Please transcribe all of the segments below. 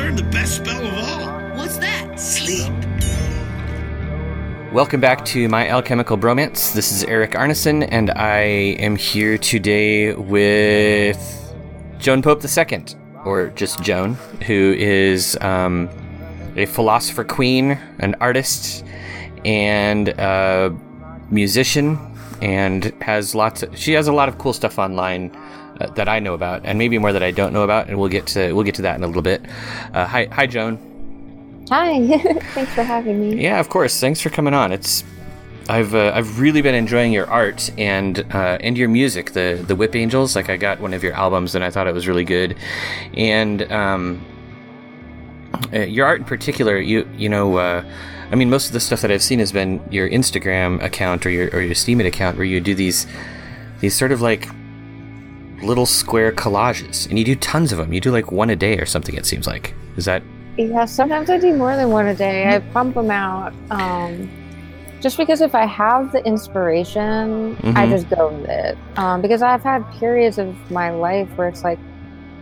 and learned the best spell of all. What's that? Sleep. Welcome back to My Alchemical Bromance. This is Eric Arneson, and I am here today with Joan Pope II, or just Joan, who is um, a philosopher queen, an artist, and a musician, and has lots. Of, she has a lot of cool stuff online uh, that I know about, and maybe more that I don't know about, and we'll get to we'll get to that in a little bit. Uh, hi, hi, Joan. Hi, thanks for having me. Yeah, of course. Thanks for coming on. It's I've uh, I've really been enjoying your art and uh, and your music. The the Whip Angels. Like I got one of your albums and I thought it was really good, and um, uh, your art in particular. You you know. Uh, I mean, most of the stuff that I've seen has been your Instagram account or your or your Steemit account, where you do these these sort of like little square collages, and you do tons of them. You do like one a day or something. It seems like is that Yeah, sometimes I do more than one a day. I pump them out. Um, just because if I have the inspiration, I Mhm. just go with it. Um, because I've had periods of my life where it's like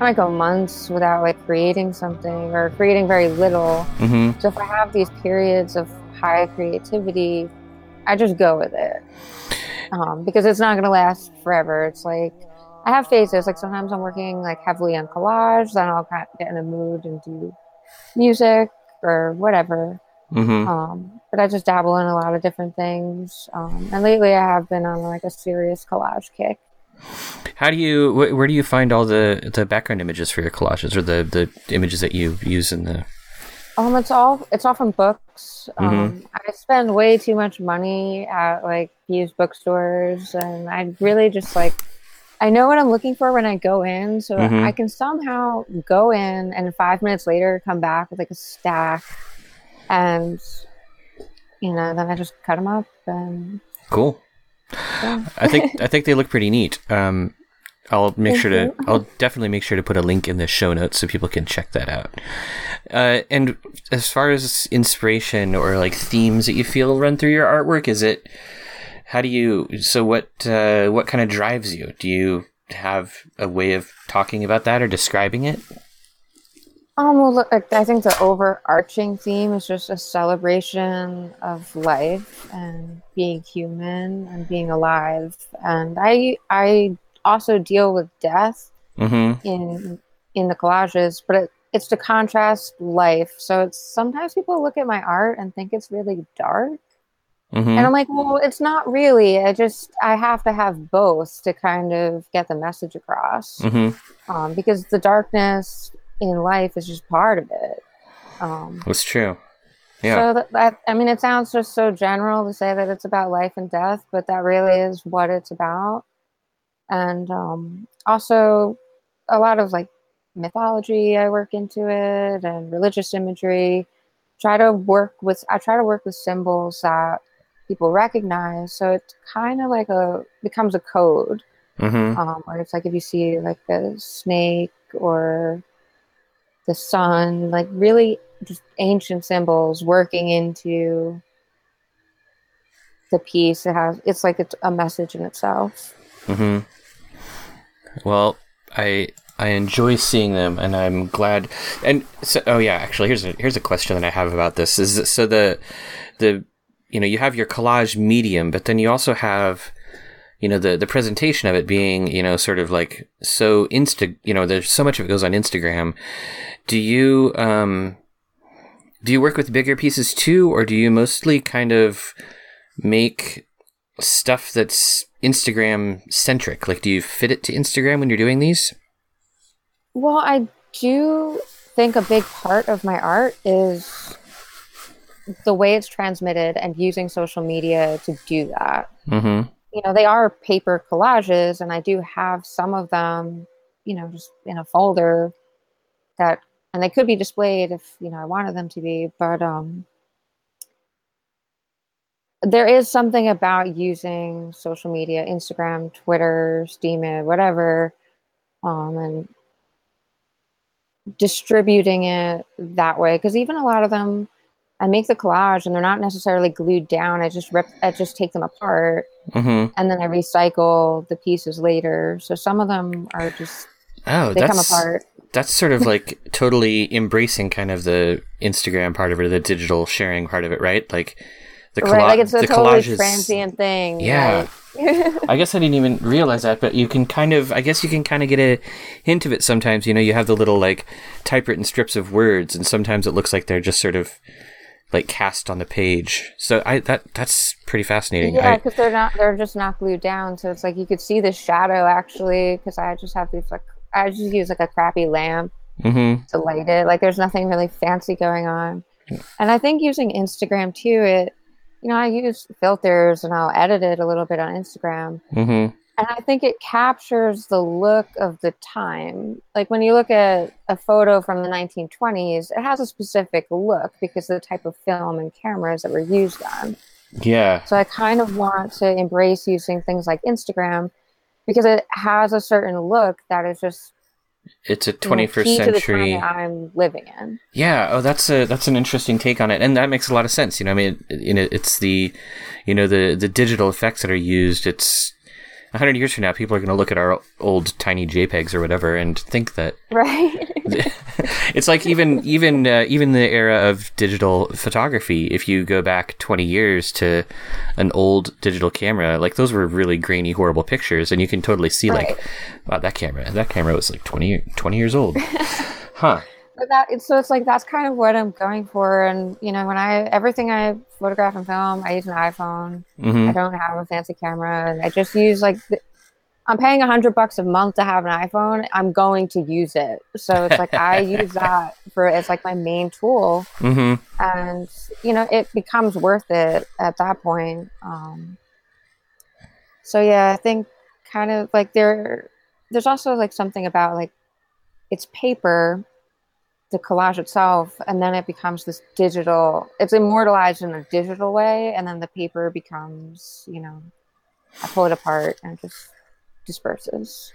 I might go months without like creating something or creating very little. mm-hmm. So if I have these periods of high creativity, I just go with it. Um, because it's not going to last forever. It's like I have phases. Like sometimes I'm working like heavily on collage, then I'll kind of get in a mood and do music or whatever. Mm-hmm. Um, but I just dabble in a lot of different things. Um, and lately I have been on like a serious collage kick. How do you wh- where do you find all the the background images for your collages or the the images that you use in the Um, it's all it's all from books. Um, I spend way too much money at like used bookstores, and I really just like I know what I'm looking for when I go in, so Mhm. I can somehow go in and five minutes later come back with like a stack, and you know then I just cut them up and cool? yeah. I think I think they look pretty neat. Um, I'll make Thank sure to you. I'll definitely make sure to put a link in the show notes so people can check that out. Uh, and as far as inspiration or like themes that you feel run through your artwork, is it how do you so what uh, what kind of drives you? Do you have a way of talking about that or describing it? Um, well, look, I think the overarching theme is just a celebration of life and being human and being alive. And I, I also deal with death Mm-hmm. in in the collages, but it, it's to contrast life. So it's sometimes people look at my art and think it's really dark, Mm-hmm. and I'm like, well, it's not really. I just I have to have both to kind of get the message across Mm-hmm. um, because the darkness in life is just part of it. Um, That's true. Yeah. So that, that I mean, it sounds just so general to say that it's about life and death, but that really is what it's about. And um, also, a lot of like mythology I work into it, and religious imagery. Try to work with I try to work with symbols that people recognize, so it's kind of like a becomes a code mm-hmm. um, where it's like if you see like a snake or the sun, like really just ancient symbols working into the piece. It has it's like it's a message in itself. Mm-hmm. Well, I I enjoy seeing them, and I'm glad. And so, oh yeah, actually, here's a here's a question that I have about this. Is so the the you know you have your collage medium, but then you also have you know the the presentation of it being you know sort of like so insta you know there's so much of it goes on Instagram. Do you um do you work with bigger pieces too, or do you mostly kind of make stuff that's Instagram centric? Like, do you fit it to Instagram when you're doing these? Well, I do think a big part of my art is the way it's transmitted and using social media to do that. Mm-hmm. you know, they are paper collages, and I do have some of them, you know, just in a folder that, and they could be displayed if you know I wanted them to be. But um, there is something about using social media, Instagram, Twitter, Steemit, whatever, um, and distributing it that way. Because even a lot of them, I make the collage, and they're not necessarily glued down. I just rip, I just take them apart Mm-hmm. and then I recycle the pieces later. So some of them are just Oh, they that's come apart. that's sort of like totally embracing kind of the Instagram part of it, the digital sharing part of it, right? Like the right, like it's a the totally collages- transient thing. Yeah. right? I guess I didn't even realize that, but you can kind of, I guess you can kind of get a hint of it sometimes. You know, you have the little like typewritten strips of words, and sometimes it looks like they're just sort of like cast on the page. So I that that's pretty fascinating. Yeah, because they're not they're just not glued down, so it's like you could see the shadow actually. Because I just have these like I just use like a crappy lamp mm-hmm. to light it. Like there's nothing really fancy going on. And I think using Instagram too, it you know I use filters and I'll edit it a little bit on Instagram, Mm-hmm. And I think it captures the look of the time. Like when you look at a photo from the 1920s, it has a specific look because of the type of film and cameras that were used on. Yeah. So I kind of want to embrace using things like Instagram because it has a certain look that is just It's a you know, 21st key to the century. time I'm living in. Yeah, oh, that's a that's an interesting take on it, and that makes a lot of sense. You know, I mean, it, you know, it's the, you know, the the digital effects that are used. It's a hundred years from now, people are going to look at our old tiny JPEGs or whatever and think that Right. it's like even even uh, even the era of digital photography. If you go back twenty years to an old digital camera, like those were really grainy, horrible pictures, and you can totally see Right. like, wow, that camera that camera was like 20, 20 years old, huh? That it's, so it's like that's kind of what I'm going for. And you know, when I everything I photograph and film, I use an iPhone. hmm I don't have a fancy camera. and I just use like the, I'm paying a hundred bucks a month to have an iPhone. I'm going to use it. So it's like I use that for it's like my main tool. hmm and you know it becomes worth it at that point um so yeah i think kind of like there there's also like something about like it's paper the collage itself and then it becomes this digital it's immortalized in a digital way and then the paper becomes you know i pull it apart and it just disperses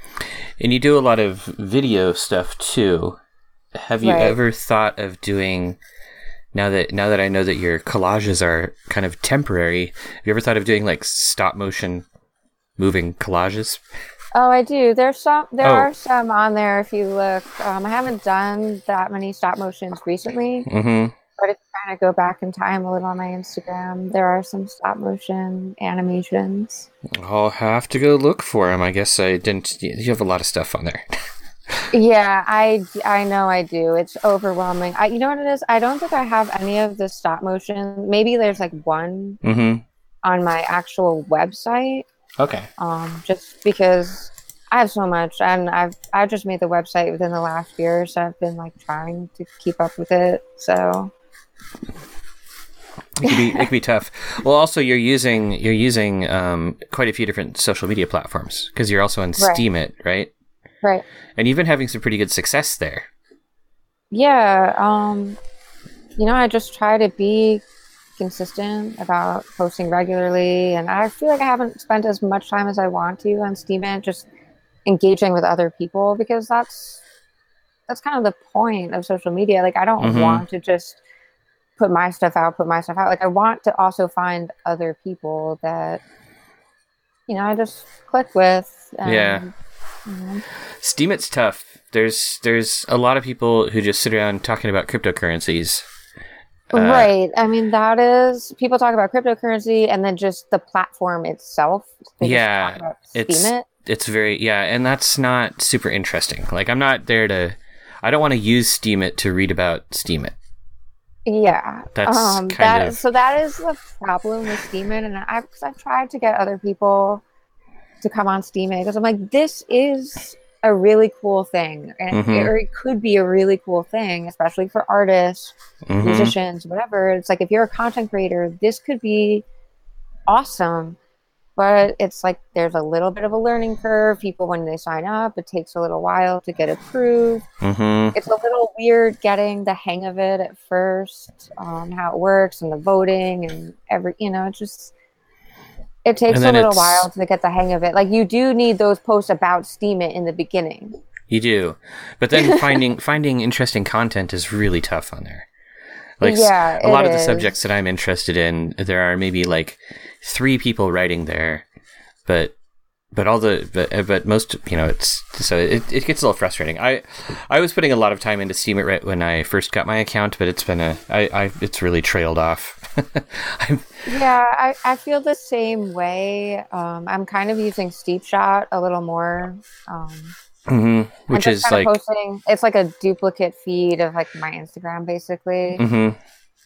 And you do a lot of video stuff too. Have you Right. ever thought of doing now that now that I know that your collages are kind of temporary, have you ever thought of doing like stop motion moving collages? Oh, I do. There's some. There Oh. are some on there. If you look, um, I haven't done that many stop motions recently, Mm-hmm. but if you kind of go back in time a little on my Instagram, there are some stop motion animations. I'll have to go look for them. I guess I didn't. You have a lot of stuff on there. Yeah, I I know I do. It's overwhelming. I, you know what it is? I don't think I have any of the stop motion. Maybe there's like one mm-hmm. on my actual website. Okay. um, just because I have so much, and I've I just made the website within the last year, so I've been like trying to keep up with it. So It could be it could be tough. Well, also you're using you're using um, quite a few different social media platforms because you're also on Right. Steemit, right? right, And you've been having some pretty good success there. yeah, um, you know, I just try to be consistent about posting regularly, and I feel like I haven't spent as much time as I want to on Steemit, just engaging with other people because that's that's kind of the point of social media. Like, I don't Mhm. want to just put my stuff out, put my stuff out. Like, I want to also find other people that you know I just click with. And, Yeah. you know. Steemit's tough. There's there's a lot of people who just sit around talking about cryptocurrencies. Uh, right. I mean, that is people talk about cryptocurrency and then just the platform itself. They Yeah, it's- Steemit. It's very yeah, and that's not super interesting. Like I'm not there to. I don't want to use Steemit to read about Steemit. Yeah, That's um, kind that- of- so. That is the problem with Steemit, and I because I've tried to get other people to come on Steemit because I'm like, this is a really cool thing, and Mhm. or it could be a really cool thing, especially for artists, Mhm. musicians, whatever. It's like if you're a content creator, this could be awesome. But it's like there's a little bit of a learning curve. People, when they sign up, it takes a little while to get approved Mhm. it's a little weird getting the hang of it at first, um, how it works and the voting and every, you know, it just it takes a little while to get the hang of it. Like you do need those posts about Steemit in the beginning. You do, but then finding finding interesting content is really tough on there. Like Yeah, a lot of the is. subjects that I'm interested in, there are maybe like three people writing there, but but all the but, uh, but most you know it's so it, it gets a little frustrating. I I was putting a lot of time into Steemit right when I first got my account, but it's been a I, I it's really trailed off. yeah, I, I feel the same way. Um, I'm kind of using Steepshot a little more. Um, mm-hmm. Which is like posting. It's like a duplicate feed of like my Instagram, basically. Mm-hmm.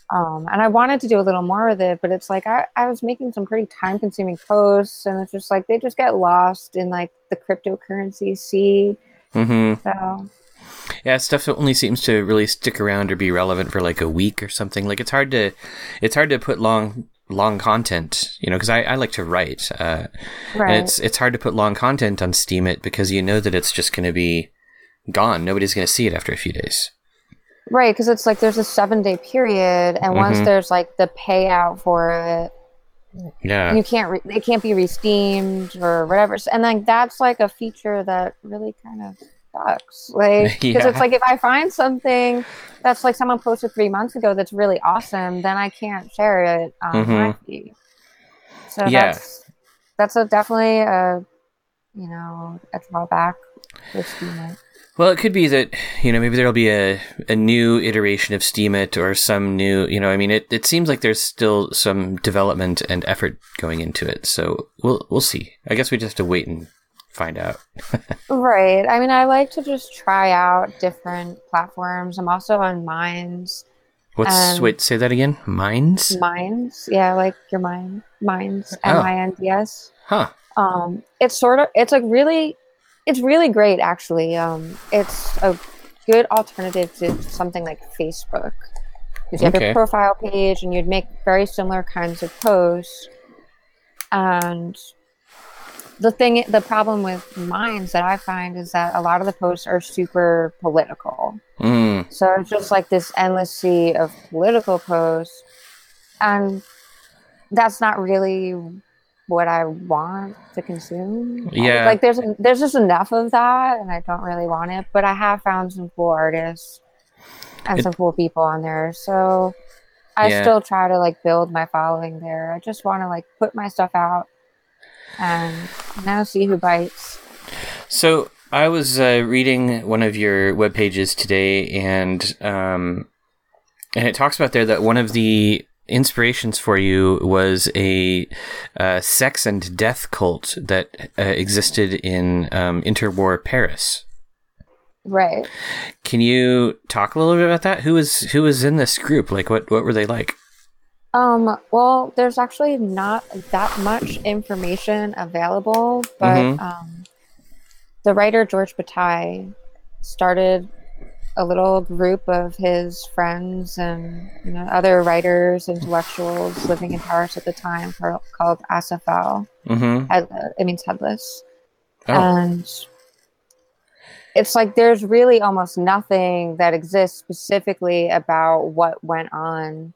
Um, and I wanted to do a little more with it, but it's like I, I was making some pretty time consuming posts, and it's just like they just get lost in like the cryptocurrency sea. Mm-hmm. So yeah, stuff that only seems to really stick around or be relevant for like a week or something. Like it's hard to, it's hard to put long long content, you know, because I, I like to write. Uh, right. And it's it's hard to put long content on Steemit because you know that it's just going to be gone. Nobody's going to see it after a few days. Right, because it's like there's a seven day period, and mm-hmm. once there's like the payout for it, yeah, you can't re- it can't be resteamed or whatever. And then that's like a feature that really kind of sucks. Like because yeah. it's like if I find something that's like someone posted three months ago that's really awesome, then I can't share it on mm-hmm. my feed. So yeah. that's that's a definitely a you know a drawback with Steemit. Well, it could be that you know maybe there'll be a, a new iteration of Steemit or some new you know I mean it, it seems like there's still some development and effort going into it. So we'll we'll see. I guess we just have to wait and find out. Right. I mean I like to just try out different platforms. I'm also on Minds. What's wait say that again? Minds? Minds? Yeah like your mind Minds M I N D S. Huh. Um it's sort of it's a really it's really great, actually. Um, it's a good alternative to something like Facebook. Because you have okay. a profile page and you'd make very similar kinds of posts. And the thing, the problem with Minds that I find is that a lot of the posts are super political. Mm. So it's just like this endless sea of political posts. And that's not really what I want to consume. Yeah, like there's there's just enough of that, and I don't really want it. But I have found some cool artists and it, some cool people on there, so I yeah. still try to like build my following there. I just want to like put my stuff out and now see who bites. So I was uh, reading one of your web pages today, and um, and it talks about there that one of the inspirations for you was a uh, sex and death cult that uh, existed in um, interwar Paris. Right. Can you talk a little bit about that? Who was who was in this group? Like, what what were they like? Um. Well, there's actually not that much information available, but mm-hmm. um, the writer George Bataille started a little group of his friends and you know other writers, intellectuals living in Paris at the time called Acéphale. Mm-hmm. it means headless, oh. and it's like there's really almost nothing that exists specifically about what went on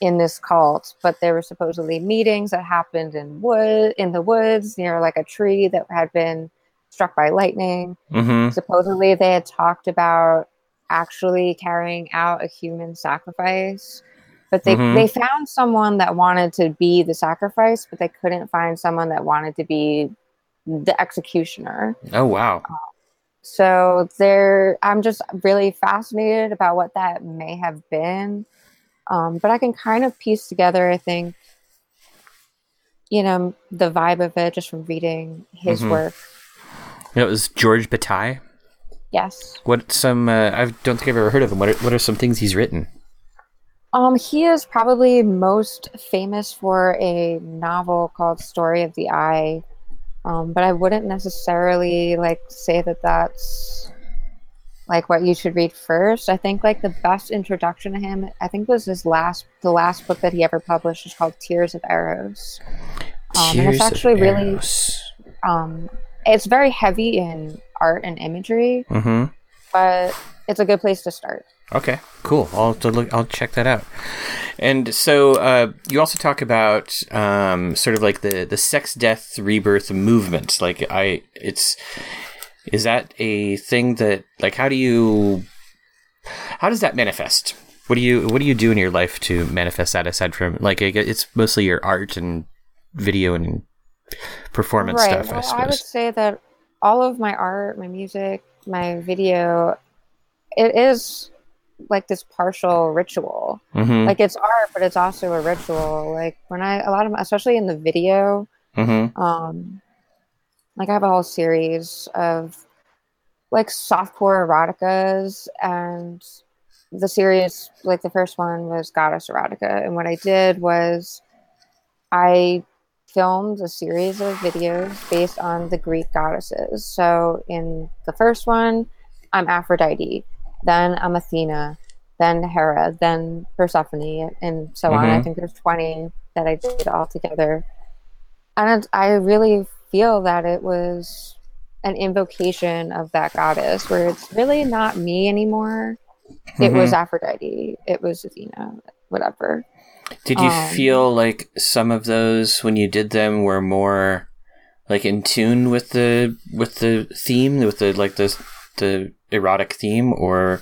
in this cult, but there were supposedly meetings that happened in wood in the woods near like a tree that had been struck by lightning. Mm-hmm. Supposedly they had talked about actually carrying out a human sacrifice but they, mm-hmm. they found someone that wanted to be the sacrifice but they couldn't find someone that wanted to be the executioner. Oh wow. Um, so there i'm just really fascinated about what that may have been. Um, but i can kind of piece together i think you know the vibe of it just from reading his mm-hmm. work. It was george bataille Yes. What some? Uh, I don't think I've ever heard of him. What are, what are some things he's written? Um, he is probably most famous for a novel called Story of the Eye, um, but I wouldn't necessarily like say that that's like what you should read first. I think like the best introduction to him, I think was his last, the last book that he ever published is called Tears of Eros. Um, Tears and it's actually really, um, it's very heavy in art and imagery. Mm-hmm. But it's a good place to start. Okay, cool. I'll look. I'll check that out. And so uh, you also talk about um, sort of like the the sex, death, rebirth movement. Like I, it's is that a thing that like how do you how does that manifest? What do you what do you do in your life to manifest that aside from like it's mostly your art and video and performance right. stuff. I suppose. I would say that all of my art, my music, my video, it is like this partial ritual. mm-hmm. Like it's art, but it's also a ritual. Like when I, a lot of, especially in the video, mm-hmm. um, like I have a whole series of like softcore eroticas, and the series, like the first one was Goddess Erotica, and what I did was I filmed a series of videos based on the Greek goddesses. So in the first one, I'm Aphrodite, then I'm Athena, then Hera, then Persephone, and so on. I Mhm. think there's 20 that I did all together. And I really feel that it was an invocation of that goddess where it's really not me anymore. It was Aphrodite, it was Athena, whatever. Did you um, feel like some of those when you did them were more like in tune with the with the theme, with the like the the erotic theme, or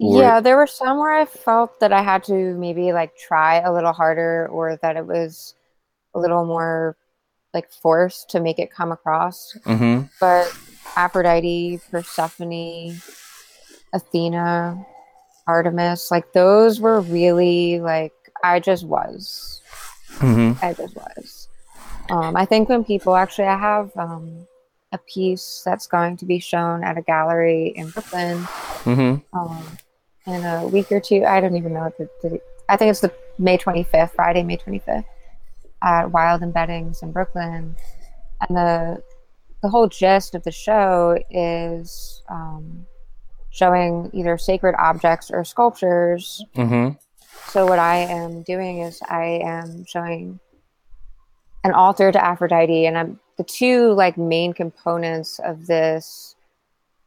were- Yeah, there were some where I felt that I had to maybe like try a little harder or that it was a little more like forced to make it come across. Mhm. But Aphrodite, Persephone, Athena, Artemis, like those were really like I just was. Mhm. I just was. Um, I think when people actually, I have um, a piece that's going to be shown at a gallery in Brooklyn Mhm. um, in a week or two. I don't even know what the, the I think it's the May 25th, Friday, May 25th, at Wild Embeddings in Brooklyn. And the the whole gist of the show is um, showing either sacred objects or sculptures. Mhm. So what I am doing is I am showing an altar to Aphrodite, and I'm the two like main components of this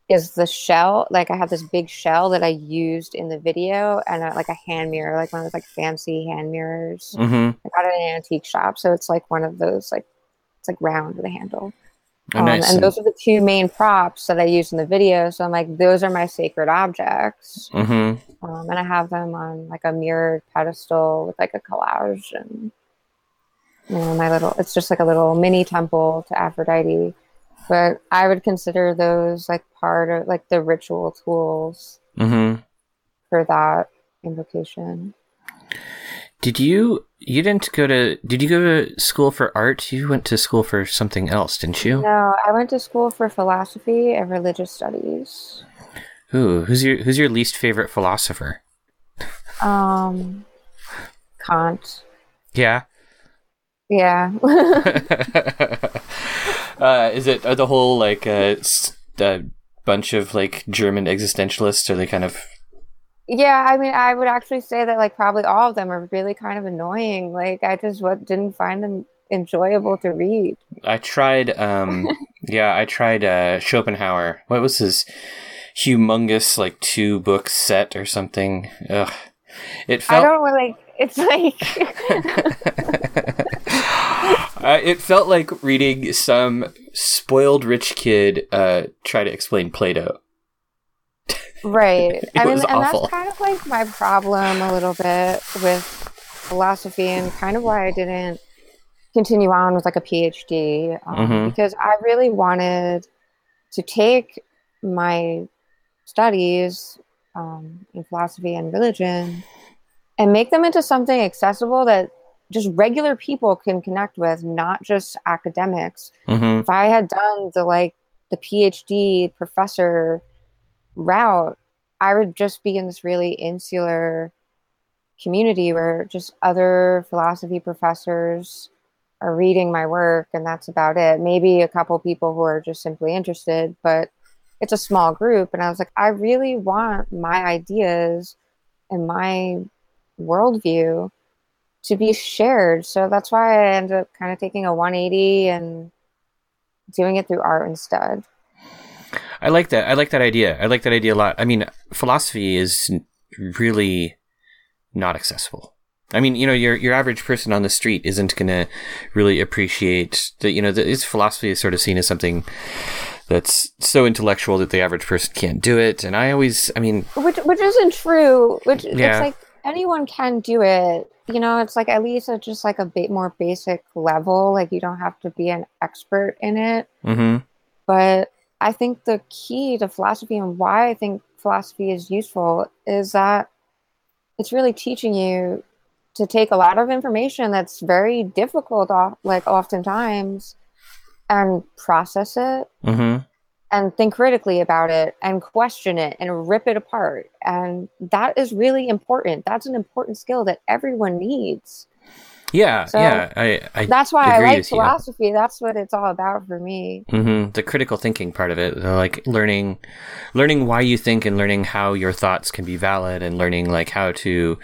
is the shell. Like I have this big shell that I used in the video, and uh, like a hand mirror, like one of those like fancy hand mirrors. Mhm. I got it in an antique shop, so it's like one of those like it's like round with a handle. Oh, Um, nice. and those are the two main props that I use in the video. So I'm like, those are my sacred objects Mhm. um, and I have them on like a mirrored pedestal with like a collage and you know my little. It's just like a little mini temple to Aphrodite, but I would consider those like part of like the ritual tools Mhm. for that invocation. Did you you didn't go to did you go to school for art? You went to school for something else, didn't you? No, I went to school for philosophy and religious studies. Ooh, who's your who's your least favorite philosopher? Um, Kant. Yeah. Yeah. uh, is it are the whole like uh, s- uh, bunch of like German existentialists? Are they kind of Yeah, I mean, I would actually say that like probably all of them are really kind of annoying. Like I just what didn't find them enjoyable to read. I tried. Um, yeah, I tried uh, Schopenhauer. What was his humongous like two book set or something? Ugh. It I felt. don't like. It's like uh, it felt like reading some spoiled rich kid uh, try to explain Plato. Right. I mean, and awful. that's kind of like my problem a little bit with philosophy, and kind of why I didn't continue on with like a PhD um, Mhm. because I really wanted to take my studies um, in philosophy and religion and make them into something accessible that just regular people can connect with, not just academics. hmm If I had done the like the PhD professor route, I would just be in this really insular community where just other philosophy professors are reading my work and that's about it. Maybe a couple people who are just simply interested, but it's a small group. And I was like, I really want my ideas and my worldview to be shared. So that's why I ended up kind of taking a 180 and doing it through art instead. I like that. I like that idea. I like that idea a lot. I mean, philosophy is really not accessible. I mean, you know, your your average person on the street isn't going to really appreciate that. You know, the, its philosophy is sort of seen as something that's so intellectual that the average person can't do it. And I always, I mean, Which which isn't true. Which Yeah. it's like anyone can do it. you know, it's like at least at just like a bit more basic level. Like you don't have to be an expert in it. Mm-hmm. But I think the key to philosophy and why I think philosophy is useful is that it's really teaching you to take a lot of information that's very difficult, like oftentimes, and process it Mm-hmm. and think critically about it and question it and rip it apart. And that is really important. That's an important skill that everyone needs. Yeah, So, yeah. I, I That's why I like with you. philosophy. That's what it's all about for me. hmm The critical thinking part of it, like learning, learning why you think and learning how your thoughts can be valid, and learning like how to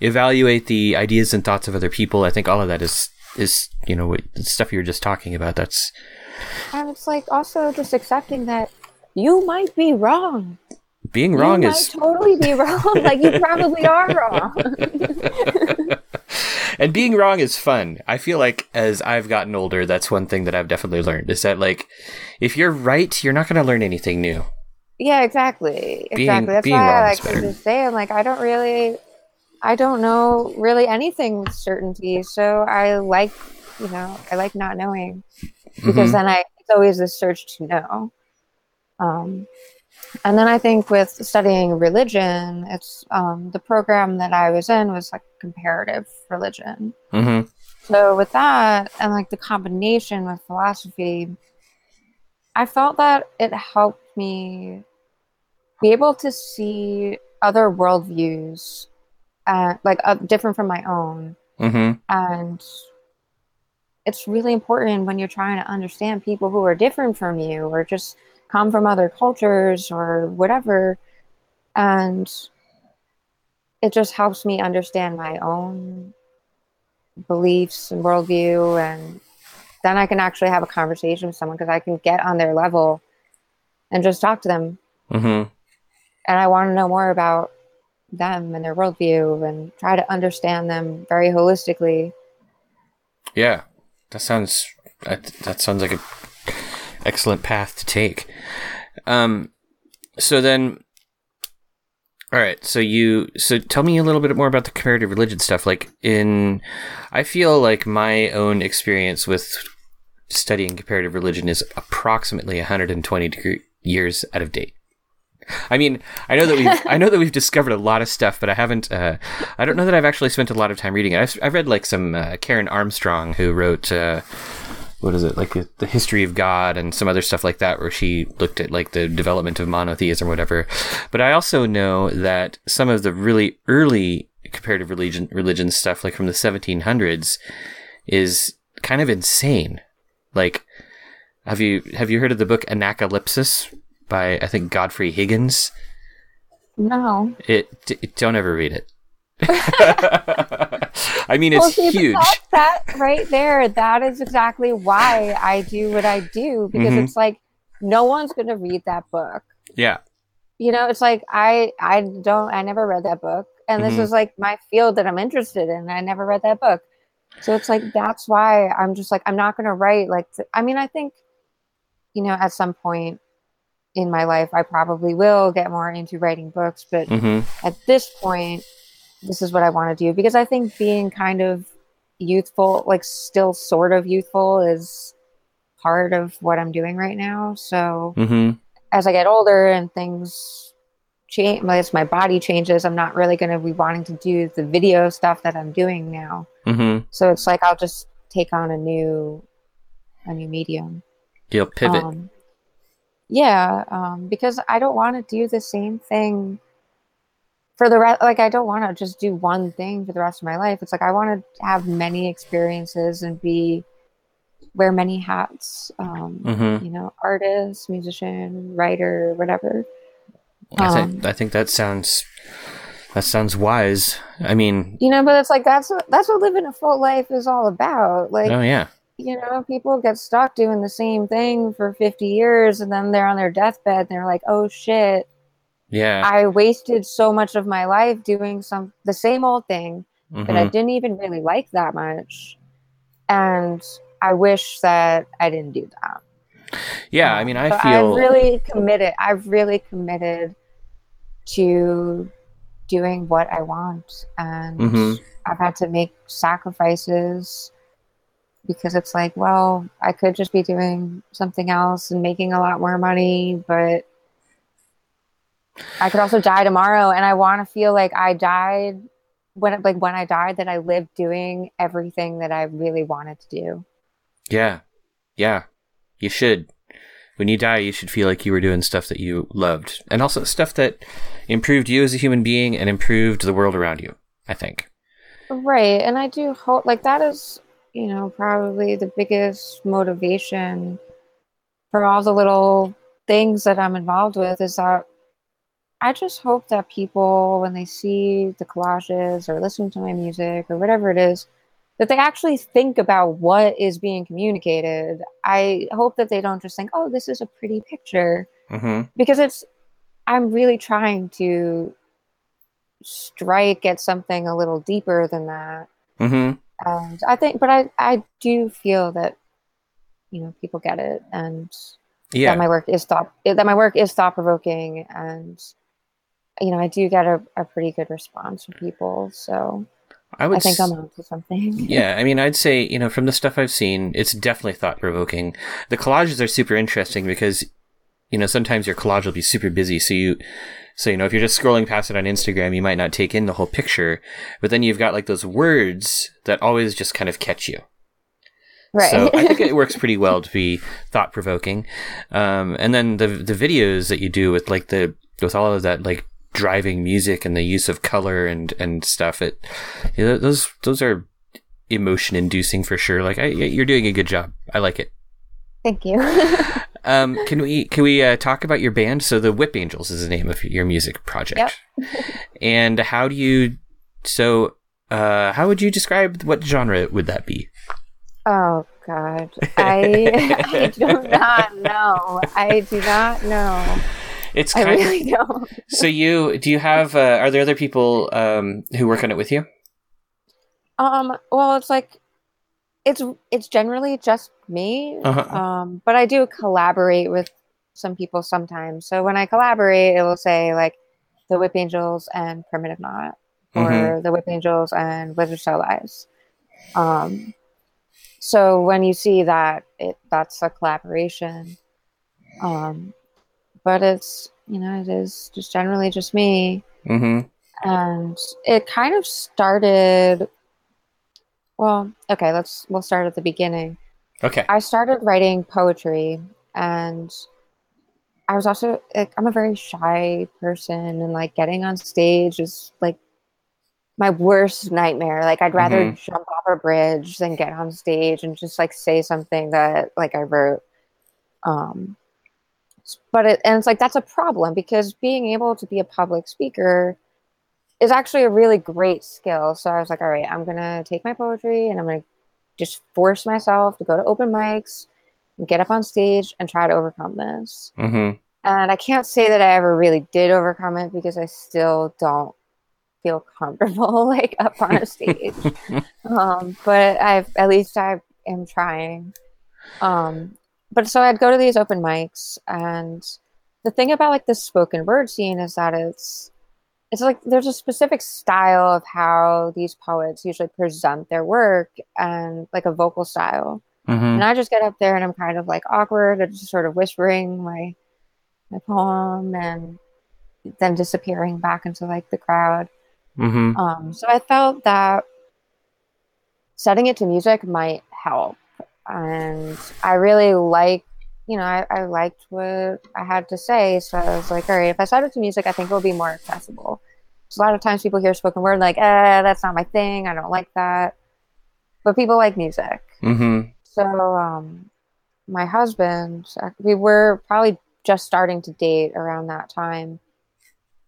evaluate the ideas and thoughts of other people. I think all of that is is you know what, the stuff you were just talking about. That's And it's like also just accepting that you might be wrong. being wrong you is might totally be wrong. like you probably are wrong. and being wrong is fun. I feel like as I've gotten older, that's one thing that I've definitely learned is that like if you're right, you're not going to learn anything new. yeah, exactly. Being- Exactly. That's why I like to just say I'm like I don't really I don't know really anything with certainty. So I like you know, I like not knowing. because Mhm. then I it's always this search to know. Um, and then I think with studying religion, it's um, the program that I was in was like comparative religion. Mhm. So with that and like the combination with philosophy, I felt that it helped me be able to see other worldviews, uh, like uh, different from my own, Mhm. and it's really important when you're trying to understand people who are different from you or just come from other cultures or whatever. And it just helps me understand my own beliefs and worldview. And then i can actually have a conversation with someone because i can get on their level and just talk to them. Mhm. and i want to know more about them and their worldview and try to understand them very holistically. Yeah, that sounds that, that sounds like a excellent path to take. Um, so then, all right. So you so tell me a little bit more about the comparative religion stuff. Like in, I feel like my own experience with studying comparative religion is approximately 120 degree, years out of date. I mean, I know that we've I know that we've discovered a lot of stuff, but I haven't. Uh, I don't know that I've actually spent a lot of time reading it. I've, I've read like some uh, Karen Armstrong who wrote uh, what is it like the history of God and some other stuff like that, where she looked at like the development of monotheism or whatever. But I also know that some of the really early comparative religion religion stuff, like from the 1700s, is kind of insane. Like, have you have you heard of the book Anacalypsis by I think Godfrey Higgins? no It, d- don't ever read it. I mean, Well, it's see, huge. That, right there, that is exactly why I do what I do because Mhm. it's like no one's going to read that book. Yeah. You know, it's like I I don't I never read that book, and this Mhm. is like my field that I'm interested in. I never read that book, so it's like that's why I'm just like I'm not going to write like th- I mean I think you know at some point in my life I probably will get more into writing books, but hmm at this point, this is what I want to do because I think being kind of youthful, like still sort of youthful, is part of what I'm doing right now. So hmm as I get older and things change, as my body changes, I'm not really going to be wanting to do the video stuff that I'm doing now. hmm So it's like I'll just take on a new, a new medium. You'll pivot. Um, yeah, um, because I don't want to do the same thing for the rest. Like, I don't want to just do one thing for the rest of my life. It's like I want to have many experiences and be wear many hats. Um, hmm You know, artist, musician, writer, whatever. I think um, I think that sounds that sounds wise. I mean, You know, but it's like that's what that's what living a full life is all about. Like, oh yeah, you know, people get stuck doing the same thing for 50 years and then they're on their deathbed and they're like, oh shit, yeah. I wasted so much of my life doing some the same old thing that I didn't even really like that much. And I wish that I didn't do that. Yeah, I mean, I So feel I've really committed. I've really committed to doing what I want. And Mhm. I've had to make sacrifices because it's like, well, I could just be doing something else and making a lot more money, but I could also die tomorrow and I want to feel like I died when like when I died that I lived doing everything that I really wanted to do. Yeah. Yeah. You should. When you die, you should feel like you were doing stuff that you loved and also stuff that improved you as a human being and improved the world around you, I think. Right. And I do hope, like, that is, you know, probably the biggest motivation for all the little things that I'm involved with is that I just hope that people, when they see the collages or listen to my music or whatever it is, that they actually think about what is being communicated. I hope that they don't just think, oh, this is a pretty picture Mm-hmm. because it's i'm really trying to strike at something a little deeper than that Mm-hmm. and i think but i i do feel that you know people get it and Yeah. that my work is thought that my work is thought provoking and you know i do get a, a pretty good response from people so I would i think i'm onto something Yeah, I mean, I'd say, you know, from the stuff I've seen, it's definitely thought provoking. The collages are super interesting because, you know, sometimes your collage will be super busy. So you, so, you know, if you're just scrolling past it on Instagram, you might not take in the whole picture, but then you've got like those words that always just kind of catch you. right So I think it works pretty well to be thought provoking. Um, and then the, the videos that you do with like the, with all of that, like, driving music and the use of color and and stuff it you know, those those are emotion inducing for sure. Like I, you're doing a good job. I like it. Thank you. Um can we can we uh, talk about your band? So the whip angels is the name of your music project. Yep. and how do you so uh how would you describe what genre would that be? Oh God, I I do not know. I do not know. It's I kind really don't. so you do you have uh, are there other people um who work on it with you Um. Well, it's like it's it's generally just me. Uh-huh. Um. But I do collaborate with some people sometimes. So when I collaborate, it will say like the Whip Angels and Primitive Knot, or Mhm. the Whip Angels and Wizard Cell Lives. Um. So when you see that, it that's a collaboration. Um. But it's you know it is just generally just me. Mm-hmm. And it kind of started well okay let's we'll start at the beginning. Okay. I started writing poetry and i was also like i'm a very shy person and like getting on stage is like my worst nightmare. Like i'd rather Mhm. jump off a bridge than get on stage and just like say something that like i wrote. Um but it and it's like that's a problem because being able to be a public speaker is actually a really great skill. So I was like, all right, I'm gonna take my poetry and I'm gonna just force myself to go to open mics and get up on stage and try to overcome this. mm-hmm And I can't say that I ever really did overcome it because I still don't feel comfortable like up on a stage. um, but I've at least I am trying. Um, but so I'd go to these open mics, and the thing about like the spoken word scene is that it's it's like there's a specific style of how these poets usually present their work and like a vocal style. mm-hmm And I just get up there and I'm kind of like awkward and just sort of whispering my my poem and then disappearing back into like the crowd. mm-hmm Um, so I felt that setting it to music might help. And I really like, you know, I, I liked what I had to say. So I was like, all right, if I it to music, I think it'll be more accessible. So a lot of times people hear spoken word like, eh, that's not my thing. I don't like that. But people like music. mm-hmm So, um, my husband, we were probably just starting to date around that time.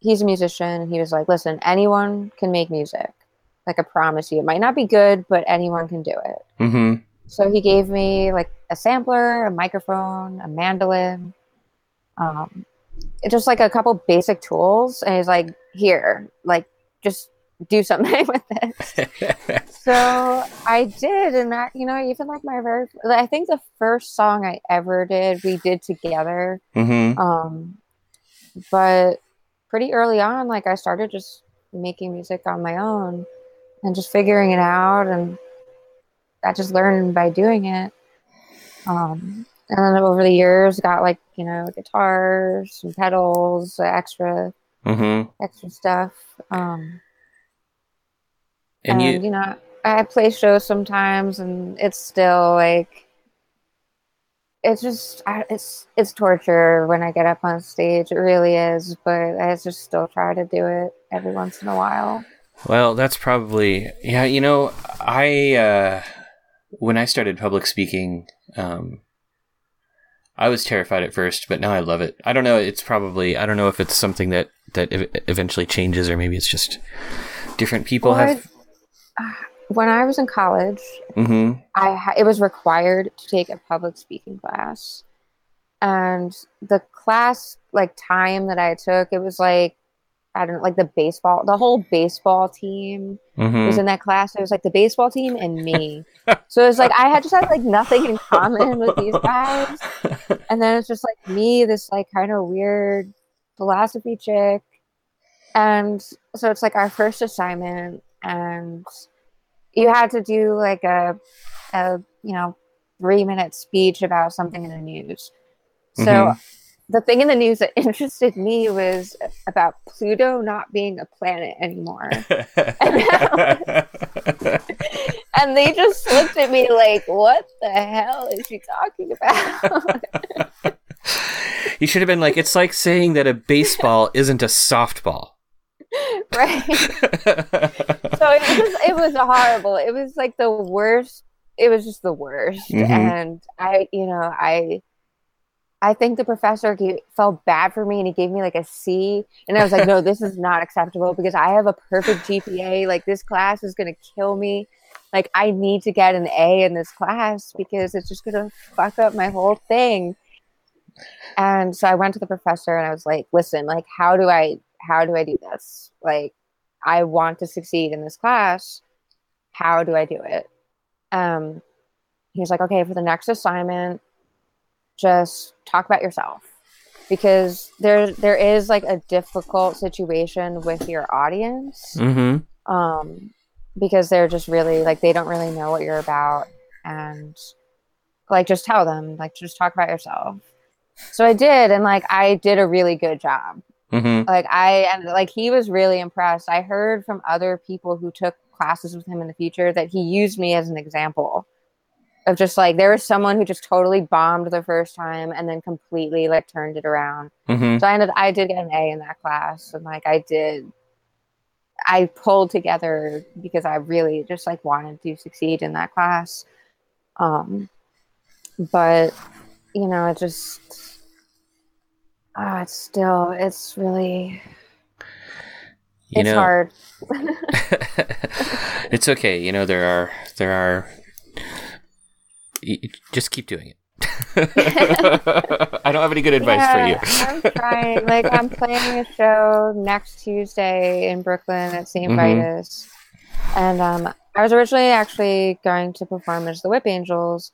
He's a musician, and he was like, "Listen, anyone can make music. Like, I promise you, it might not be good, but anyone can do it." mm-hmm So he gave me like a sampler, a microphone, a mandolin, um, just like a couple basic tools, and he's like, "Here, like, just do something with this." so I did, and that you know, even like my very, I think the first song I ever did, we did together. mm-hmm Um, but pretty early on, like I started just making music on my own and just figuring it out and I just learned by doing it. Um, and then over the years got like, you know, guitars and pedals, extra Mm-hmm. extra stuff. Um And, and, you, you know, I play shows sometimes and it's still like it's just I, it's it's torture when I get up on stage. It really is, but I just still try to do it every once in a while. Well, that's probably yeah. You know, I uh, when I started public speaking, um, I was terrified at first, but now I love it. I don't know. It's probably I don't know if it's something that that eventually changes, or maybe it's just different people Well, have. When I was in college, Mm-hmm. I ha- it was required to take a public speaking class, and the class like time that I took, it was like I don't know, like the baseball, the whole baseball team was Mm-hmm. in that class. It was like the baseball team and me. so it was like I had just had like nothing in common with these guys, and then it's just like me, this like kind of weird philosophy chick, and so it's like our first assignment, and you had to do like a, a you know, three minute speech about something in the news. So Mhm. The thing in the news that interested me was about Pluto not being a planet anymore. and they just looked at me like, what the hell is she talking about? you should have been like, it's like saying that a baseball isn't a softball. right. So it was it was horrible. It was like the worst. It was just the worst. Mhm. And I, you know, I I think the professor gave, felt bad for me and he gave me like a C. And I was like, no, this is not acceptable because I have a perfect GPA. Like, this class is going to kill me. Like, I need to get an A in this class because it's just going to fuck up my whole thing. And so I went to the professor and I was like, listen, like, how do I, how do I do this? Like, I want to succeed in this class. How do I do it? Um, he was like, okay, for the next assignment, just talk about yourself. Because there there is like a difficult situation with your audience mm-hmm. um because they're just really like they don't really know what you're about. And like just tell them like just talk about yourself. So i did and like i did a really good job. Mm-hmm. like i and like he was really impressed. I heard from other people who took classes with him in the future that he used me as an example of just like there was someone who just totally bombed the first time and then completely like turned it around Mm-hmm. so i ended i did get an a in that class and like i did i pulled together because i really just like wanted to succeed in that class um but you know it just uh, it's still it's really You it's know, hard it's okay. You know, there are there are. Y- y- Just keep doing it. I don't have any good advice for you. I'm trying. Like I'm playing a show next Tuesday in Brooklyn at St. Mhm. Vitus, and um, I was originally actually going to perform as the Whip Angels,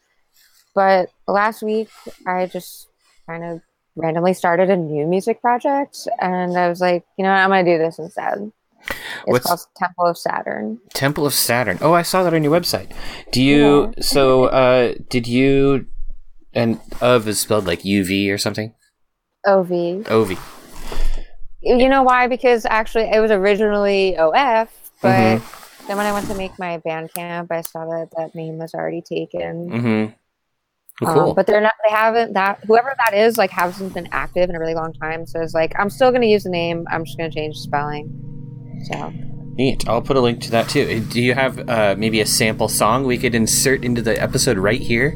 but last week I just kind of randomly started a new music project, and I was like, you know, what, I'm gonna do this instead. It's What's- called Temple of Saturn. Temple of Saturn. Oh, I saw that on your website. Do you? Yeah. So, uh, did you? And of is spelled like UV or something. OV. OV. You know why? Because actually, it was originally OF, but Mm-hmm. then when I went to make my Bandcamp, I saw that that name was already taken. Mm-hmm. Um, Cool. but they're not. They haven't that whoever that is like hasn't been active in a really long time. So it's like I'm still gonna use the name. I'm just gonna change the spelling. So Neat. I'll put a link to that too. Do you have uh, maybe a sample song we could insert into the episode right here?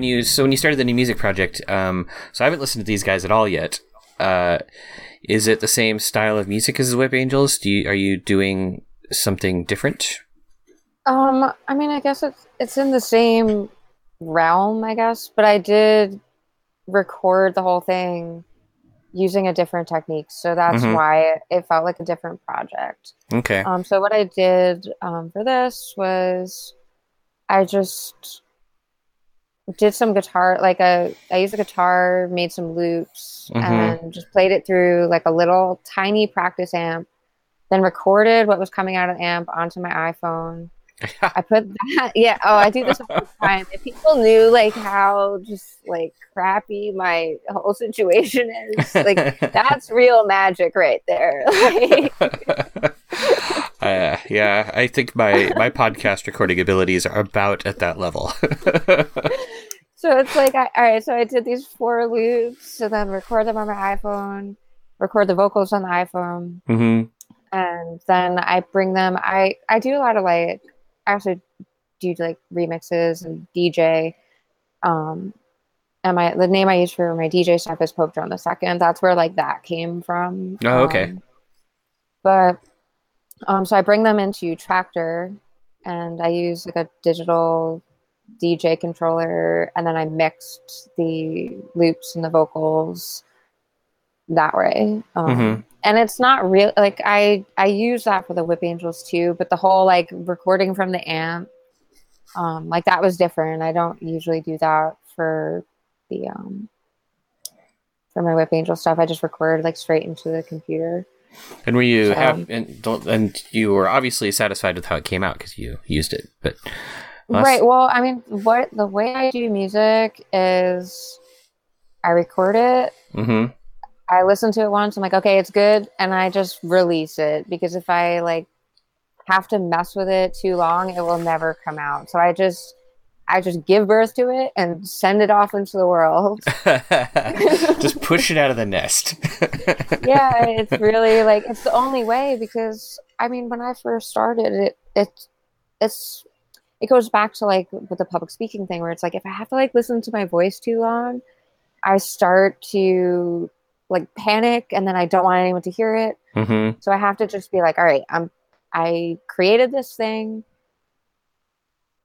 When you so when you started the new music project, um, so I haven't listened to these guys at all yet. Uh, is it the same style of music as the Whip Angels? Do you are you doing something different? Um, I mean, I guess it's it's in the same realm, I guess, but I did record the whole thing using a different technique, so that's Mhm. why it, it felt like a different project. Okay. Um, so what I did um, for this was I just did some guitar, like a I used a guitar, made some loops, Mhm. and just played it through like a little tiny practice amp. Then recorded what was coming out of the amp onto my iPhone. I put that, yeah. Oh, I do this all the time. If people knew like how just like crappy my whole situation is, like that's real magic right there. Like, uh, yeah, I think my my podcast recording abilities are about at that level. So it's like, I, all right, so I did these four loops, so then record them on my iPhone, record the vocals on the iPhone, hmm and then I bring them. I I do a lot of like, I also do like remixes and DJ. Um, and my the name I use for my DJ stuff is Pope Joan the Second. That's where like that came from. Oh, okay. Um, but um, so I bring them into Traktor, and I use like a digital DJ controller, and then I mixed the loops and the vocals that way. Um, Mhm. And it's not real. Like I I use that for the Whip Angels too, but the whole like recording from the amp, um, like that was different. I don't usually do that for the um for my Whip Angel stuff. I just record like straight into the computer. And were you So- have and don't and you were obviously satisfied with how it came out because you used it, but Right. Well, I mean, what the way I do music is I record it, hmm I listen to it once, I'm like, okay, it's good, and I just release it because if I like have to mess with it too long, it will never come out. So I just I just give birth to it and send it off into the world. just push it out of the nest. yeah, it's really like it's the only way because I mean, when I first started, it it it's it goes back to like with the public speaking thing where it's like if I have to like listen to my voice too long, I start to like panic and then I don't want anyone to hear it. hmm So I have to just be like, all right, I'm I created this thing.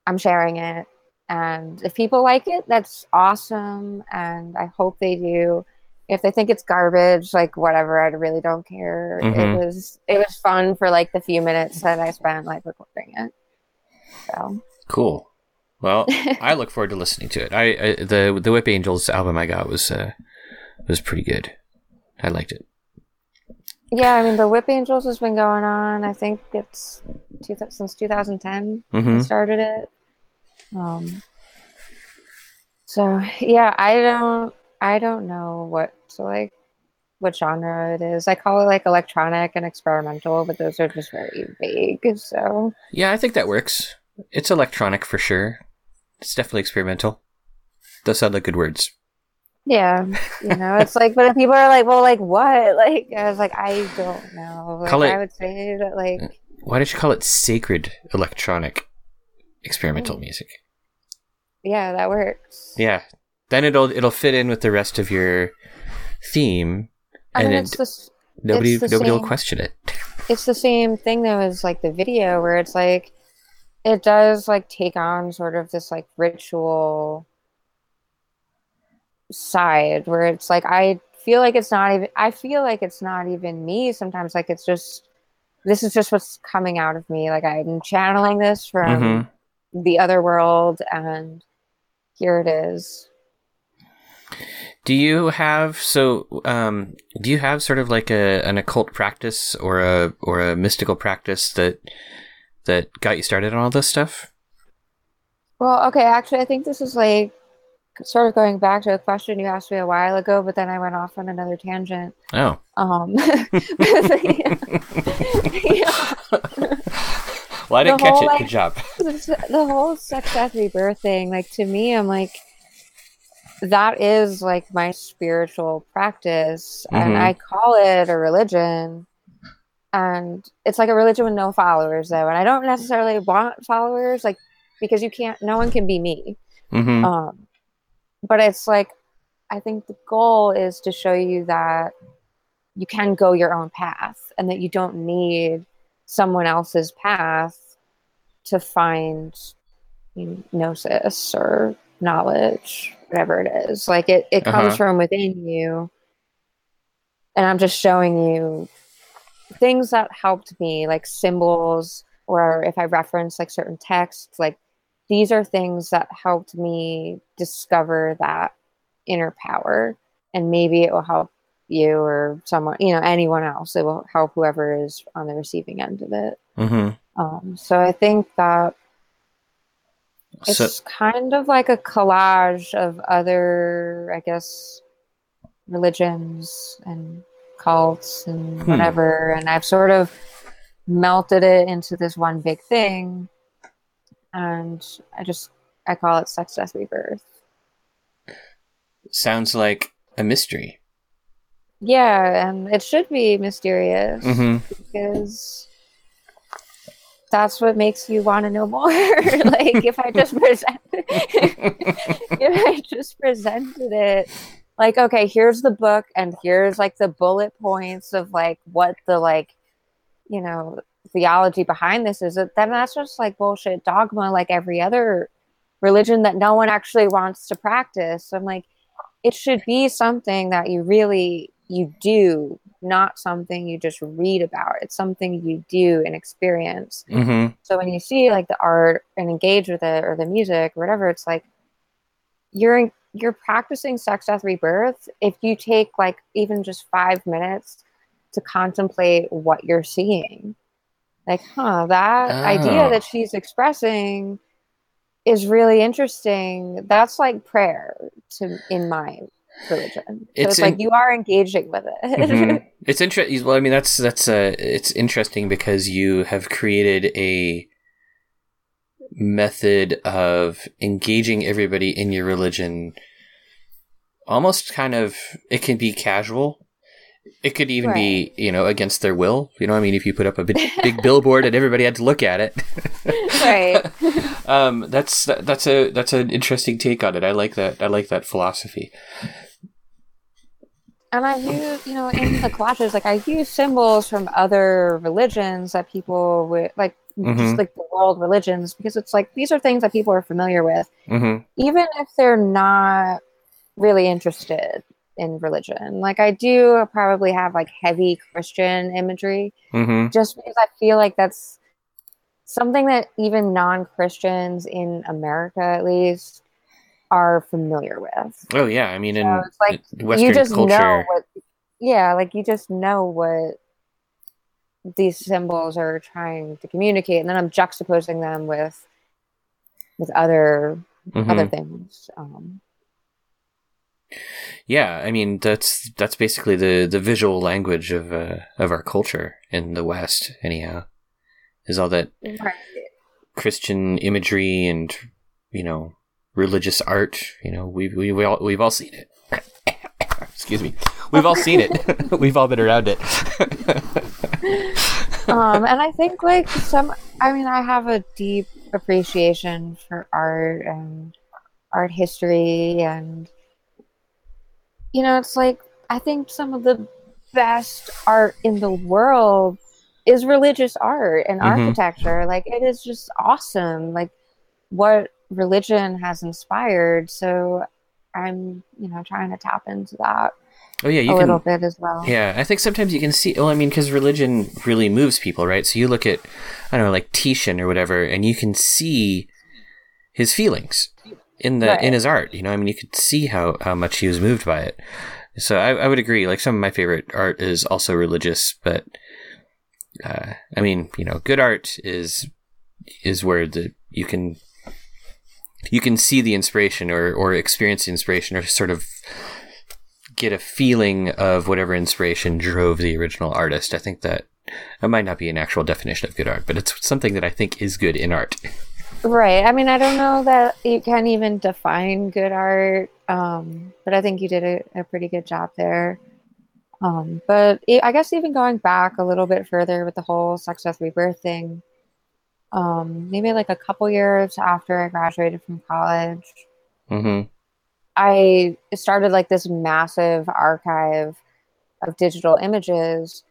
I'm sharing it. And if people like it, that's awesome. And I hope they do. If they think it's garbage, like whatever, I really don't care. Mhm. It was it was fun for like the few minutes that I spent like recording it. So Cool. Well, I look forward to listening to it. I, I the the Whip Angels album I got was uh, was pretty good. I liked it. yeah, I mean the Whip Angels has been going on. I think it's two, since 2010. hmm started it. Um, so yeah, I don't, I don't know what to like, what genre it is. I call it like electronic and experimental, but those are just very vague. So Yeah, I think that works. It's electronic for sure. It's definitely experimental. Those sound like good words. yeah, you know, it's like, but if people are like, well, like what? Like I was like, I don't know. Like, Call it- I would say that like, Why did you call it sacred electronic experimental music? yeah, that works. Yeah. Then it'll it'll fit in with the rest of your theme, I and mean, it, just nobody the nobody will question it. it's the same thing though as like the video where it's like it does like take on sort of this like ritual side where it's like I feel like it's not even I feel like it's not even me sometimes like it's just this is just what's coming out of me like I'm channeling this from Mhm. The other world and here it is Do you have so um do you have sort of like a an occult practice or a or a mystical practice that that got you started on all this stuff? well okay actually I think this is like sort of going back to a question you asked me a while ago but then I went off on another tangent Oh. Um, yeah, Well, I didn't catch whole, it. like- Good job. the whole sex death rebirth thing, like to me, I'm like, that is like my spiritual practice, Mhm. and I call it a religion. And it's like a religion with no followers, though, and I don't necessarily want followers, like because you can't. No one can be me. hmm Um, but it's like I think the goal is to show you that you can go your own path and that you don't need someone else's path to find you know, gnosis or knowledge, whatever it is. Like it, it comes Uh-huh. from within you. And I'm just showing you things that helped me, like symbols, or if I reference like certain texts, like these are things that helped me discover that inner power. And maybe it will help you or someone, you know, anyone else. It will help whoever is on the receiving end of it. Mm-hmm. Um, so I think that it's So, kind of like a collage of other, I guess, religions and cults and Hmm. whatever. And I've sort of melted it into this one big thing. And I just, I call it sex, death, rebirth. sounds like a mystery. Yeah, and it should be mysterious Mm-hmm. because that's what makes you want to know more. like if I just present, if I just presented it, like okay, here's the book, and here's like the bullet points of like what the like, you know, theology behind this is. Then that's just like bullshit dogma, like every other religion that no one actually wants to practice. I'm like, it should be something that you really you do not something you just read about. It's something you do and experience. Mm-hmm. so when you see like the art and engage with it or the music or whatever it's like you're in, you're practicing sex death rebirth. If you take like even just five minutes to contemplate what you're seeing like huh that idea Oh. that she's expressing is really interesting. That's like prayer to in my religion so It's it's, like you are engaging with it Mhm. It's interesting. Well, I mean, that's that's uh, it's interesting because you have created a method of engaging everybody in your religion. Almost kind of, it can be casual. It could even be, you know, against their will. You know, what I mean, if you put up a big, big billboard and everybody had to look at it. right um, that's that's a that's an interesting take on it. I like that. I like that philosophy. And I use, you know, in the collages, like I use symbols from other religions that people would like, Mhm. just like the world religions, because it's like these are things that people are familiar with, hmm even if they're not really interested in religion. Like I do probably have like heavy Christian imagery, hmm just because I feel like that's something that even non Christians in America, at least, are familiar with. Oh yeah, I mean, in it's like Western you just know culture, what yeah like you just know what these symbols are trying to communicate and then i'm juxtaposing them with with other Mhm. other things um Yeah, I mean that's that's basically the the visual language of uh, of our culture in the West. Anyhow, is all that Christian imagery and you know religious art. You know, we we we all we've all seen it. Excuse me, we've all seen it. we've all been around it. um and i think like some i mean i have a deep appreciation for art and art history and you know it's like i think some of the best art in the world is religious art and Mhm. architecture like it is just awesome like what religion has inspired so i'm you know trying to tap into that oh yeah, a you can. little bit as well Yeah, I think sometimes you can see. Well, I mean, because religion really moves people, right? So you look at, I don't know, like Titian or whatever, and you can see his feelings in the Right. in his art. You know, I mean, you could see how how much he was moved by it. So I, I would agree. Like some of my favorite art is also religious, but uh, I mean, you know, good art is is where the you can you can see the inspiration or or experience the inspiration or sort of get a feeling of whatever inspiration drove the original artist. I think that that might not be an actual definition of good art, but it's something that I think is good in art. Right. I mean, I don't know that you can even define good art, um, but I think you did a, a pretty good job there. Um, but I guess even going back a little bit further with the whole sex, rebirth thing, um, maybe like a couple years after I graduated from college, hmm I started like this massive archive of digital images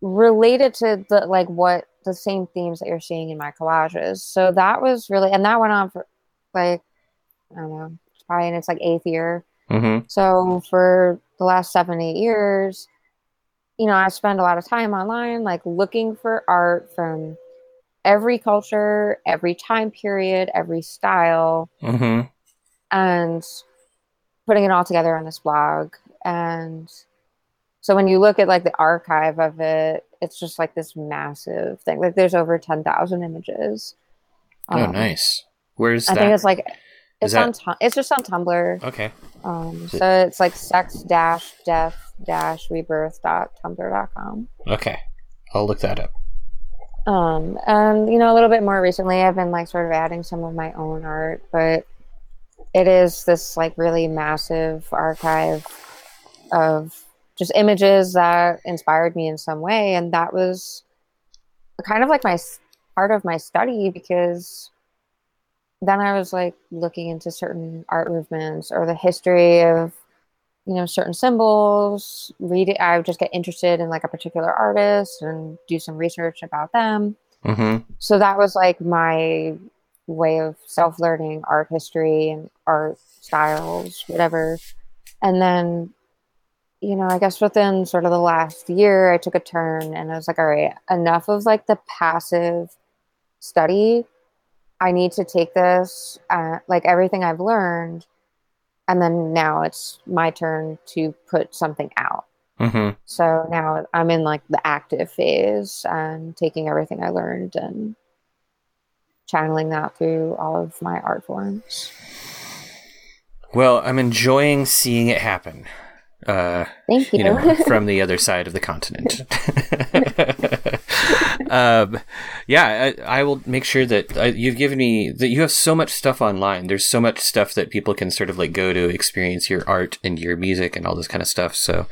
related to the like what the same themes that you're seeing in my collages. So that was really, and that went on for like, I don't know, probably in its like eighth year. Mm-hmm. So for the last seven, eight years, you know, I spend a lot of time online, like looking for art from every culture, every time period, every style, Mm-hmm. and putting it all together on this blog. And so when you look at like the archive of it, it's just like this massive thing. Like there's over 10,000 images. Oh, Um, nice. Where's I that? think it's like, it's on, Tu- it's just on Tumblr. okay. Um, Is it- so it's like sex dash death dash rebirth dot tumblr dot com. Okay. I'll look that up. Um, and you know, a little bit more recently, I've been like sort of adding some of my own art, but it is this like really massive archive of just images that inspired me in some way, and that was kind of like my part of my study because then I was like looking into certain art movements or the history of you know certain symbols read it i would just get interested in like a particular artist and do some research about them. Mm-hmm. so that was like my way of self-learning art history and art styles whatever. And then you know i guess within sort of the last year i took a turn and i was like all right enough of like the passive study. I need to take this uh, like everything i've learned and then now it's my turn to put something out Mm-hmm. so now I'm in like the active phase and taking everything I learned and channeling that through all of my art forms. Well, I'm enjoying seeing it happen. Uh, Thank you. you know, from the other side of the continent. um, yeah, I, I will make sure that uh, you've given me that you have so much stuff online. There's so much stuff that people can sort of like go to experience your art and your music and all this kind of stuff. So,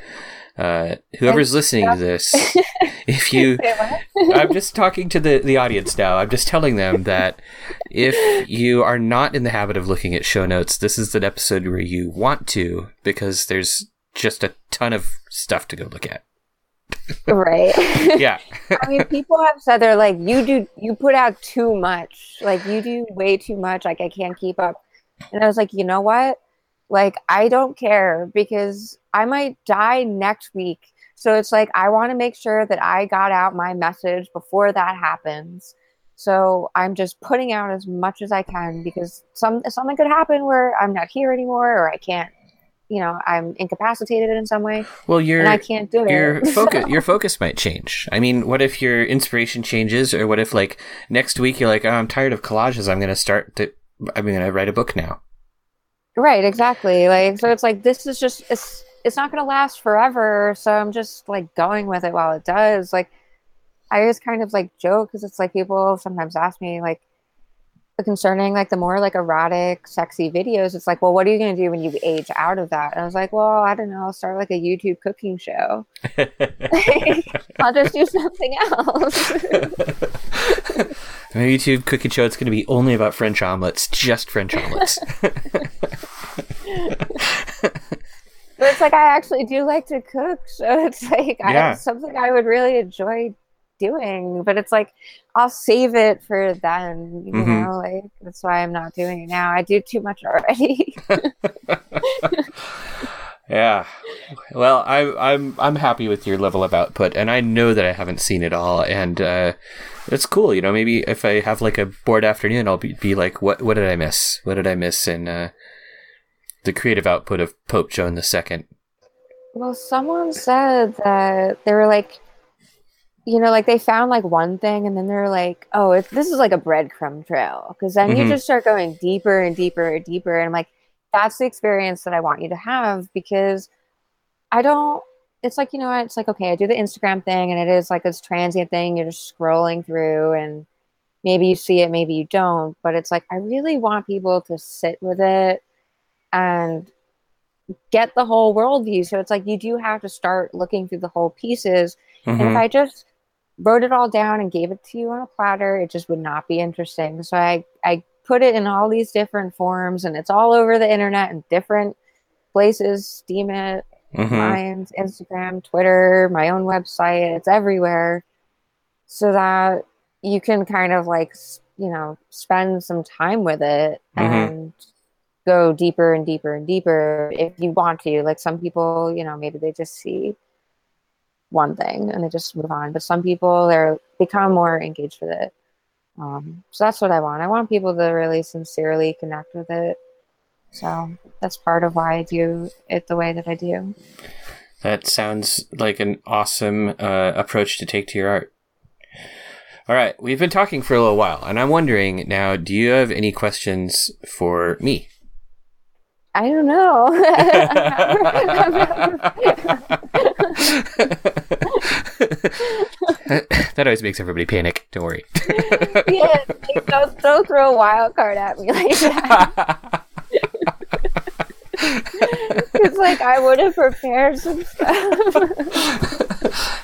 uh, whoever's listening to this, if you, I'm just talking to the, the audience now. I'm just telling them that if you are not in the habit of looking at show notes, this is an episode where you want to because there's just a ton of stuff to go look at. Right. Yeah. I mean, people have said they're like, you do, you put out too much. Like, you do way too much. Like, I can't keep up. And I was like, you know what? Like, I don't care because I might die next week. So it's like, I want to make sure that I got out my message before that happens. So I'm just putting out as much as I can because some something could happen where I'm not here anymore or I can't, you know, I'm incapacitated in some way Well, your and I can't do it. your focus your focus might change. I mean, what if your inspiration changes, or what if like next week you're like, oh, I'm tired of collages. I'm gonna start to. I'm gonna write a book now. Right, exactly. Like so it's like this is just it's it's not going to last forever, so I'm just like going with it while it does. Like I always kind of like joke cuz it's like people sometimes ask me like concerning like the more like erotic, sexy videos. It's like, well, what are you going to do when you age out of that? And I was like, well, I don't know, I'll start like a YouTube cooking show. I'll just do something else. My YouTube cooking show. It's gonna be only about French omelets, just French omelets. But it's like I actually do like to cook, so it's like Yeah. I, it's something I would really enjoy doing. But it's like I'll save it for then, you Mhm. know. Like that's why I'm not doing it now. I do too much already. yeah. Well, I, I'm I'm happy with your level of output, and I know that I haven't seen it all, and uh, it's cool. You know, maybe if I have like a bored afternoon, I'll be, be like, what what did I miss? What did I miss in uh, the creative output of Pope Joan the Second? well, someone said that they were like, you know, like they found like one thing, and then they're like, oh, it's, this is like a breadcrumb trail, because then Mhm. you just start going deeper and deeper and deeper, and I'm like, that's the experience that I want you to have because I don't. It's like you know, what? it's like okay, I do the Instagram thing, and it is like this transient thing. You're just scrolling through, and maybe you see it, maybe you don't. But it's like I really want people to sit with it and get the whole worldview. So it's like you do have to start looking through the whole pieces. And if Mhm. I just wrote it all down and gave it to you on a platter, it just would not be interesting. So I I put it in all these different forms and it's all over the internet and different places, Steemit, Mhm. Mine's Instagram, Twitter, my own website. It's everywhere. So that you can kind of like, you know, spend some time with it Mhm. and go deeper and deeper and deeper if you want to. Like some people, you know, maybe they just see one thing and they just move on. But some people, they're become more engaged with it. Um, so that's what I want. I want people to really sincerely connect with it. So that's part of why I do it the way that I do. That sounds like an awesome uh, approach to take to your art. All right, we've been talking for a little while, and I'm wondering now, do you have any questions for me? I don't know. that always makes everybody panic. Don't worry. yeah, like, don't, don't throw a wild card at me like that. It's like I would have prepared some stuff.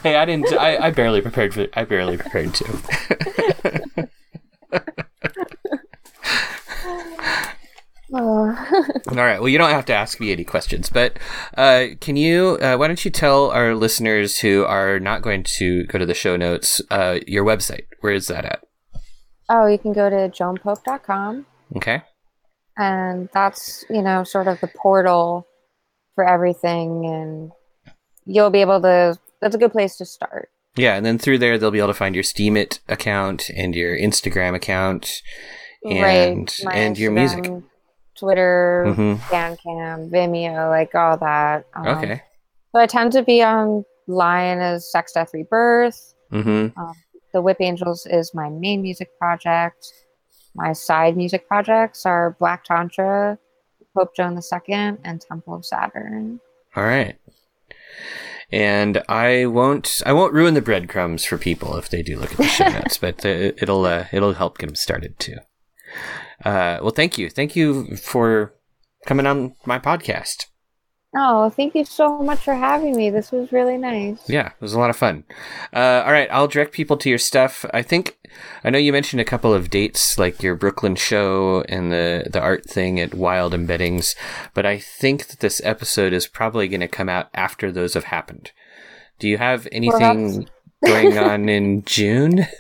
hey, I didn't. I, I barely prepared for. I barely prepared too. All right. Well, you don't have to ask me any questions, but uh, can you? Uh, why don't you tell our listeners who are not going to go to the show notes uh, your website? Where is that at? oh, you can go to joanpope.com Okay. and that's, you know, sort of the portal for everything and you'll be able to that's a good place to start. Yeah, and then through there they'll be able to find your Steemit account and your Instagram account and my and your music. Twitter, Mhm. Bandcamp, Vimeo, like all that. Um, Okay. So I tend to be online as Sex Death Rebirth. Mm-hmm. The Whip Angels is my main music project. My side music projects are Black Tantra, Pope Joan II, and Temple of Saturn. All right. And I won't I won't ruin the breadcrumbs for people if they do look at the show notes, but uh, it'll uh, it'll help get them started too. Uh, well, thank you, thank you for coming on my podcast. Oh, thank you so much for having me. This was really nice. Yeah, it was a lot of fun. Uh, all right, I'll direct people to your stuff. I think I know you mentioned a couple of dates, like your Brooklyn show and the the art thing at Wild Embeddings, but I think that this episode is probably going to come out after those have happened. Do you have anything going on in June?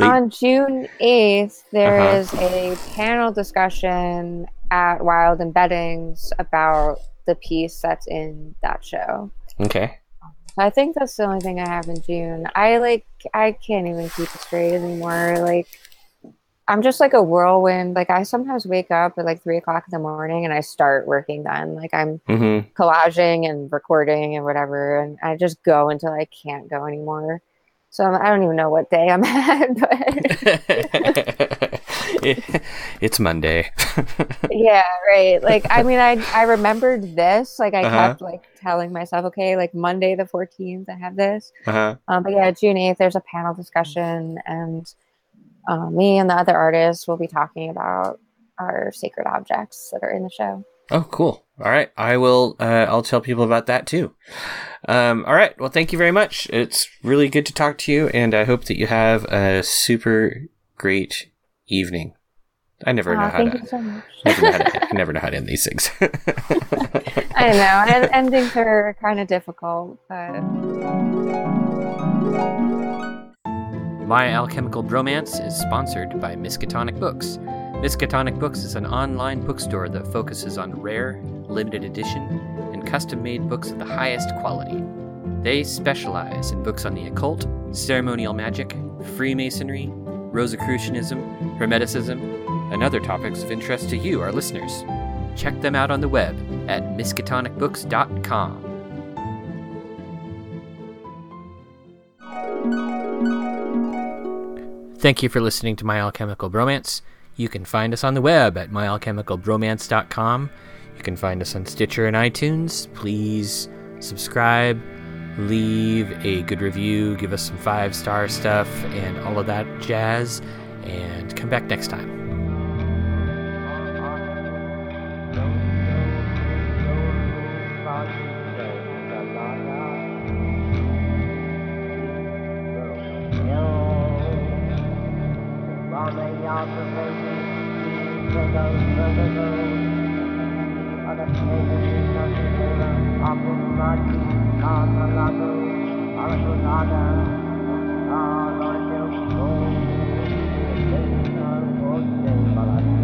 On June 8th, there Uh-huh. is a panel discussion at Wild Embeddings about the piece that's in that show. Okay. I think that's the only thing I have in June. I like I can't even keep it straight anymore. Like I'm just like a whirlwind. Like I sometimes wake up at like three o'clock in the morning and I start working then. Like I'm Mm-hmm. collaging and recording and whatever, and I just go until I can't go anymore. So I'm, I don't even know what day I'm at, but it's Monday. yeah, right. Like I mean, I I remembered this. Like I Uh-huh. kept like telling myself, okay, like Monday the 14th, I have this. uh-huh. Um, but yeah, June 8th, there's a panel discussion, and uh, me and the other artists will be talking about our sacred objects that are in the show. Oh, cool. All right. I will, uh, I'll tell people about that too. Um, all right. Well, thank you very much. It's really good to talk to you, and I hope that you have a super great evening. I never know Aw, how thank to, you so much. never know how to, never know how to end these things. I know, and endings are kind of difficult, but. My Alchemical Bromance is sponsored by Miskatonic Books. Miskatonic Books is an online bookstore that focuses on rare, limited edition, and custom made books of the highest quality. They specialize in books on the occult, ceremonial magic, Freemasonry, Rosicrucianism, Hermeticism, and other topics of interest to you, our listeners. Check them out on the web at miskatonicbooks.com. Thank you for listening to My Alchemical Bromance. You can find us on the web at myalchemicalbromance.com. You can find us on Stitcher and iTunes. Please subscribe, leave a good review, give us some five star stuff, and all of that jazz. And come back next time. on the road. On a table, she's the table. Apple Marty, Kama Lago, Arasulada, Kala, Joe, Joe, Joe, Joe, Joe,